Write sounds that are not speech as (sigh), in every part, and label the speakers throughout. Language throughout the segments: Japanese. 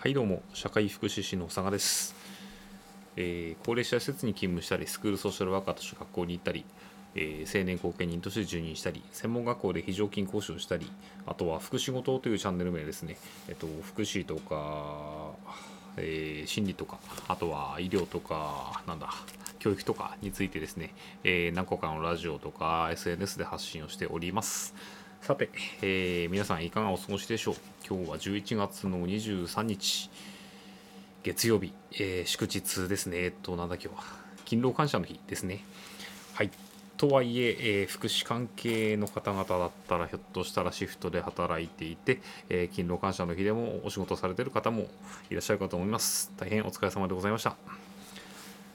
Speaker 1: はいどうも社会福祉士の佐賀です、えー高齢者施設に勤務したりスクールソーシャルワーカーとして学校に行ったり、えー青年後見人として受任したり専門学校で非常勤講師をしたりあとは福祉ごとというチャンネル名ですね、えっと、福祉とか、えー心理とかあとは医療とかなんだ教育とかについてですね、え何個かのラジオとか SNS で発信をしております。さて、えー皆さんいかがお過ごしでしょう？今日は11月の23日月曜日、えー祝日ですね。えっとなんだ今日は？勤労感謝の日ですね。はい。とはいええー福祉関係の方々だったらひょっとしたらシフトで働いていて、えー勤労感謝の日でもお仕事されている方もいらっしゃるかと思います。大変お疲れ様でございました。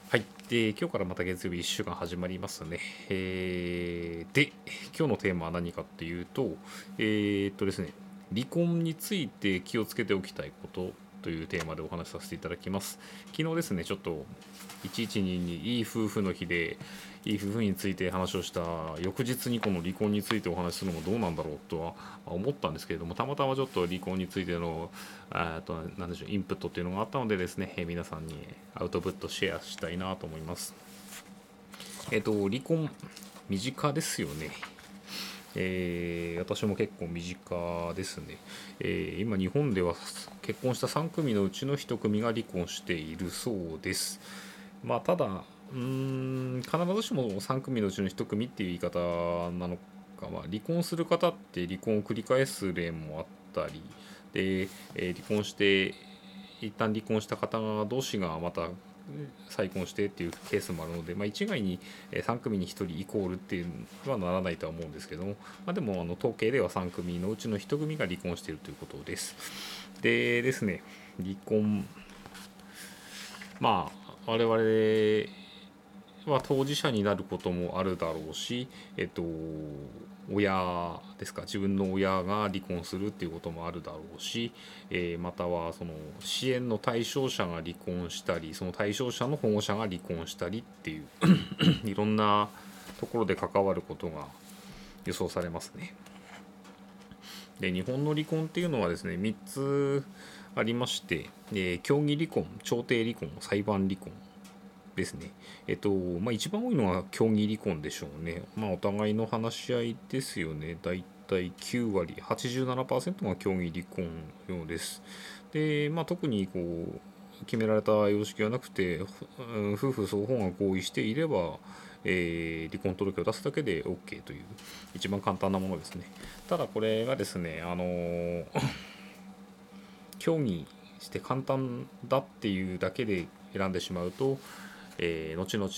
Speaker 1: はい、で今日からまた月曜日1週間始まりますね。えーで、今日のテーマは何かっていうと、えーっとですね、離婚について気をつけておきたいことというテーマでお話しさせていただきます。昨日ですね、ちょっと112にいい夫婦の日で、いい夫婦について話をした翌日にこの離婚についてお話しするのもどうなんだろうとは思ったんですけれども、たまたまちょっと離婚についてのあとなんでしょうインプットっていうのがあったのでですね、え皆さんにアウトプットシェアしたいなと思います。えっ、と、離婚、身近ですよね。えー私も結構身近ですね、えー今日本では結婚した3組のうちの1組が離婚しているそうです。まあただうーん必ずしも3組のうちの1組っていう言い方なのか、まあ、離婚する方って離婚を繰り返す例もあったり。で、えー離婚して一旦離婚した方同士がまた再婚してっていうケースもあるので、まあ、一概に3組に1人イコールっていうのはならないとは思うんですけども、まあ、でもあの統計では3組のうちの1組が離婚しているということです。でですね離婚まあ我々は当事者になることもあるだろうし、えっと、親ですか自分の親が離婚するっていうこともあるだろうし、えーまたはその支援の対象者が離婚したりその対象者の保護者が離婚したりっていう (coughs) いろんなところで関わることが予想されますね。で日本の離婚っていうのはですね3つありまして、えー協議離婚調停離婚裁判離婚ですね。えっと、まあ、一番多いのは協議離婚でしょうね。まあ、お互いの話し合いですよね。だいたい9割、87%が協議離婚のようです。で、まあ、特にこう、決められた様式はなくて、夫婦双方が合意していれば、えー離婚届を出すだけで OK という一番簡単なものですね。ただこれがですね、あのー (laughs) 協議して簡単だっていうだけで選んでしまうと、えー後々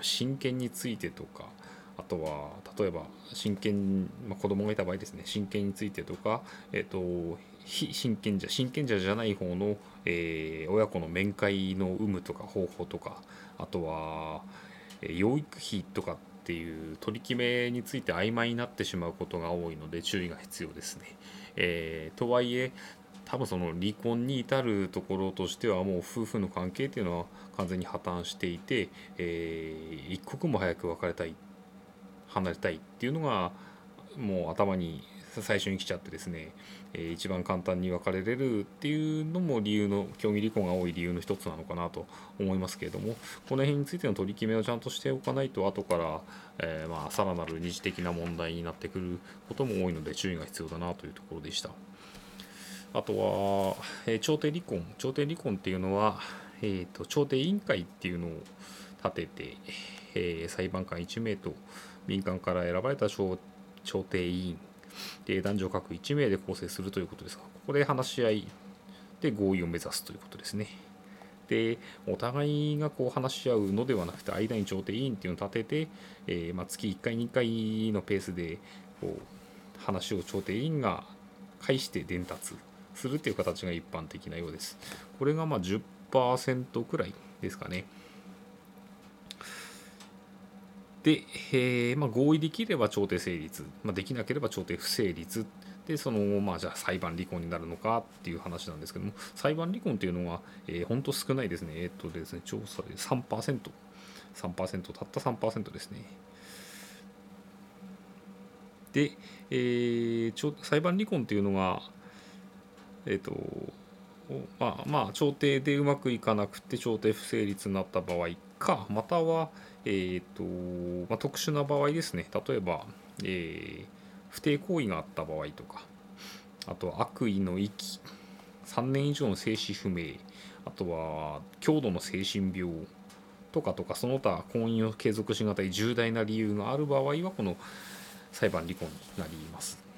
Speaker 1: 親権についてとかあとは例えば親権、まあ、子供がいた場合ですね親権についてとか、えっと非親権者親権者じゃない方の、えー親子の面会の有無とか方法とかあとは、えー養育費とかっていう取り決めについて曖昧になってしまうことが多いので注意が必要ですね。えーとはいえ多分その離婚に至るところとしてはもう夫婦の関係っていうのは完全に破綻していて、えー一刻も早く別れたい離れたいっていうのがもう頭に最初に来ちゃってですね、えー一番簡単に別れれるっていうのも理由の協議離婚が多い理由の一つなのかなと思いますけれどもこの辺についての取り決めをちゃんとしておかないと後から、えーまあ、さらなる二次的な問題になってくることも多いので注意が必要だなというところでした。あとは、えー調停離婚。調停離婚っていうのは、えー、と調停委員会っていうのを立てて、えー裁判官1名と民間から選ばれた調調停委員で男女各1名で構成するということですが、ここで話し合いで合意を目指すということですね。でお互いがこう話し合うのではなくて間に調停委員っていうのを立てて、えーまあ、月1回2回のペースでこう話を調停委員が介して伝達するっていう形が一般的なようです。これがまあ10%くらいですかね。で、えーまあ、合意できれば調停成立、まあ、できなければ調停不成立。でそのまあじゃあ裁判離婚になるのかっていう話なんですけども裁判離婚っていうのは、えー、本当少ないですね。えーっとですね調査で 3%3% 3%たった3%ですね。で、えー裁判離婚っていうのが、えー、とまあまあ調停でうまくいかなくて調停不成立になった場合かまたは、えーとまあ、特殊な場合ですね例えば、えー、不貞行為があった場合とかあとは悪意の遺棄3年以上の生死不明あとは強度の精神病とかとかその他婚姻を継続しがたい重大な理由がある場合はこの裁判離婚になります。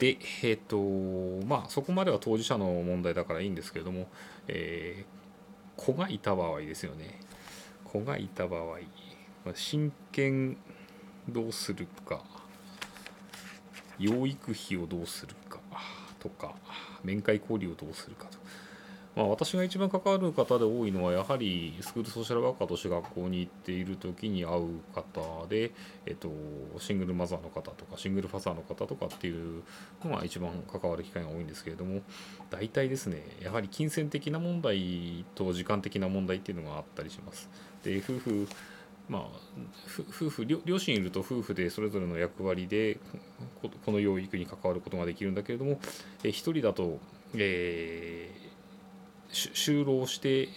Speaker 1: で、え、ー、と、まあ、そこまでは当事者の問題だからいいんですけれども、えー、子がいた場合ですよね。子がいた場合、親権どうするか、養育費をどうするかとか、面会交流をどうするかとまあ、私が一番関わる方で多いのはやはりスクールソーシャルワーカーとして学校に行っている時に会う方で、えっと、シングルマザーの方とかシングルファザーの方とかっていうのが一番関わる機会が多いんですけれども大体ですねやはり金銭的な問題と時間的な問題っていうのがあったりします。で夫婦まあ、夫婦両親いると夫婦でそれぞれの役割でこの養育に関わることができるんだけれども1人だと、えー就労して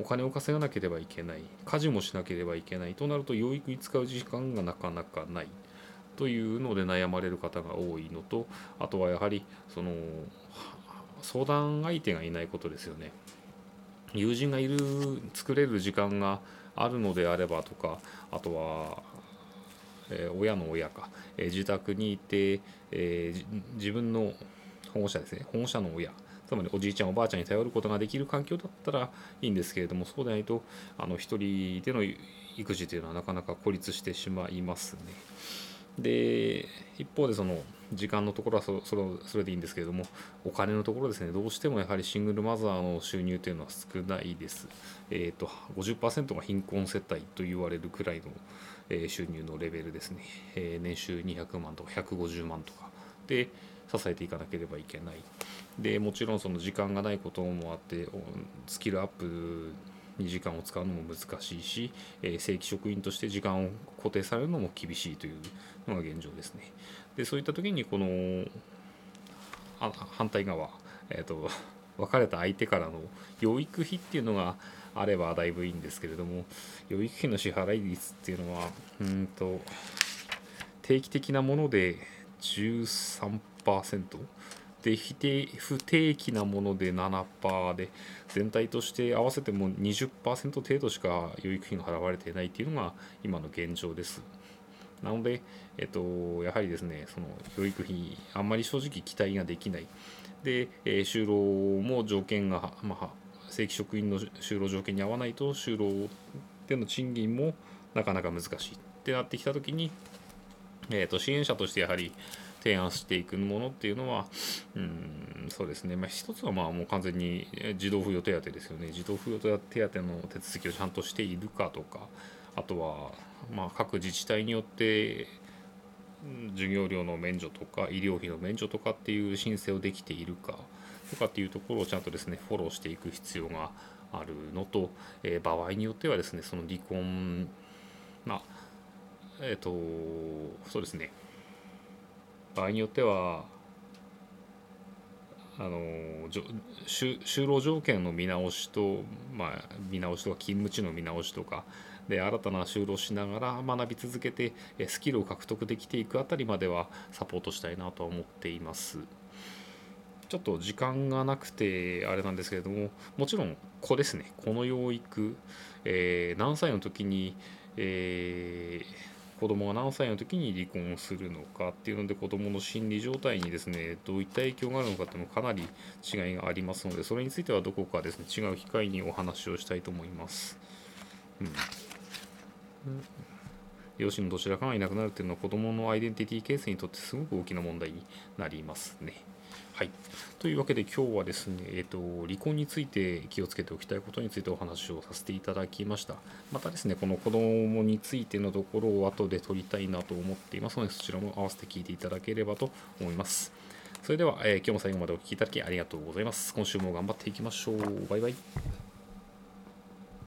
Speaker 1: お金を稼がなければいけない家事もしなければいけないとなると養育に使う時間がなかなかないというので悩まれる方が多いのとあとはやはりその相談相手がいないことですよね。友人がいる作れる時間があるのであればとかあとは、え、親の親か、え、自宅にいて、え、自分の保護者ですね保護者の親つまりおじいちゃんおばあちゃんに頼ることができる環境だったらいいんですけれどもそうでないとあの一人での育児というのはなかなか孤立してしまいますね。で一方でその時間のところはそそれそれでいいんですけれどもお金のところですねどうしてもやはりシングルマザーの収入というのは少ないです。えっ、ー、と50%が貧困世帯と言われるくらいの、え、収入のレベルですね、えー、年収200万とか150万とかで支えていかなければいけないでもちろんその時間がないこともあってスキルアップに時間を使うのも難しいし、え、正規職員として時間を固定されるのも厳しいというのが現状ですね。でそういった時にこの反対側、えーと、別れた相手からの養育費っていうのがあればだいぶいいんですけれども養育費の支払い率っていうのはうんと定期的なもので13%で非定不定期なもので7%で全体として合わせても20%程度しか養育費が払われていないというのが今の現状です。なので、えっと、やはりですね、その養育費、あんまり正直期待ができない。で、えー、就労も条件が、まあ、正規職員の就労条件に合わないと、就労での賃金もなかなか難しいってなってきたときに、えー、と支援者としてやはり提案していくものっていうのは、うん、そうですね、まあ、一つはまあもう完全に児童扶養手当ですよね、児童扶養手当の手続きをちゃんとしているかとか、あとはま各自治体によって、授業料の免除とか医療費の免除とかっていう申請をできているかとかっていうところをちゃんとですねフォローしていく必要があるのと、えー、場合によってはですねその離婚まあえっ、ー、とそうですね。場合によってはあの就労条件の見直しと、まあ、見直しとか勤務地の見直しとかで新たな就労しながら学び続けてスキルを獲得できていくあたりまではサポートしたいなとは思っています。ちょっと時間がなくてあれなんですけれどももちろん子ですねこの養育、えー、何歳の時に、えー子供が何歳の時に離婚をするのかっていうので子供の心理状態にですねどういった影響があるのかっていうのもかなり違いがありますのでそれについてはどこかですね違う機会にお話をしたいと思います。うん、両親のどちらかがいなくなるっていうのは子供のアイデンティティケースにとってすごく大きな問題になりますね。はい、というわけで今日はですね、えーと、離婚について気をつけておきたいことについてお話をさせていただきました。またですねこの子供についてのところを後で取りたいなと思っていますのでそちらも合わせて聞いていただければと思います。それでは、えー、今日も最後までお聴きいただきありがとうございます。今週も頑張っていきましょう。バイバイ。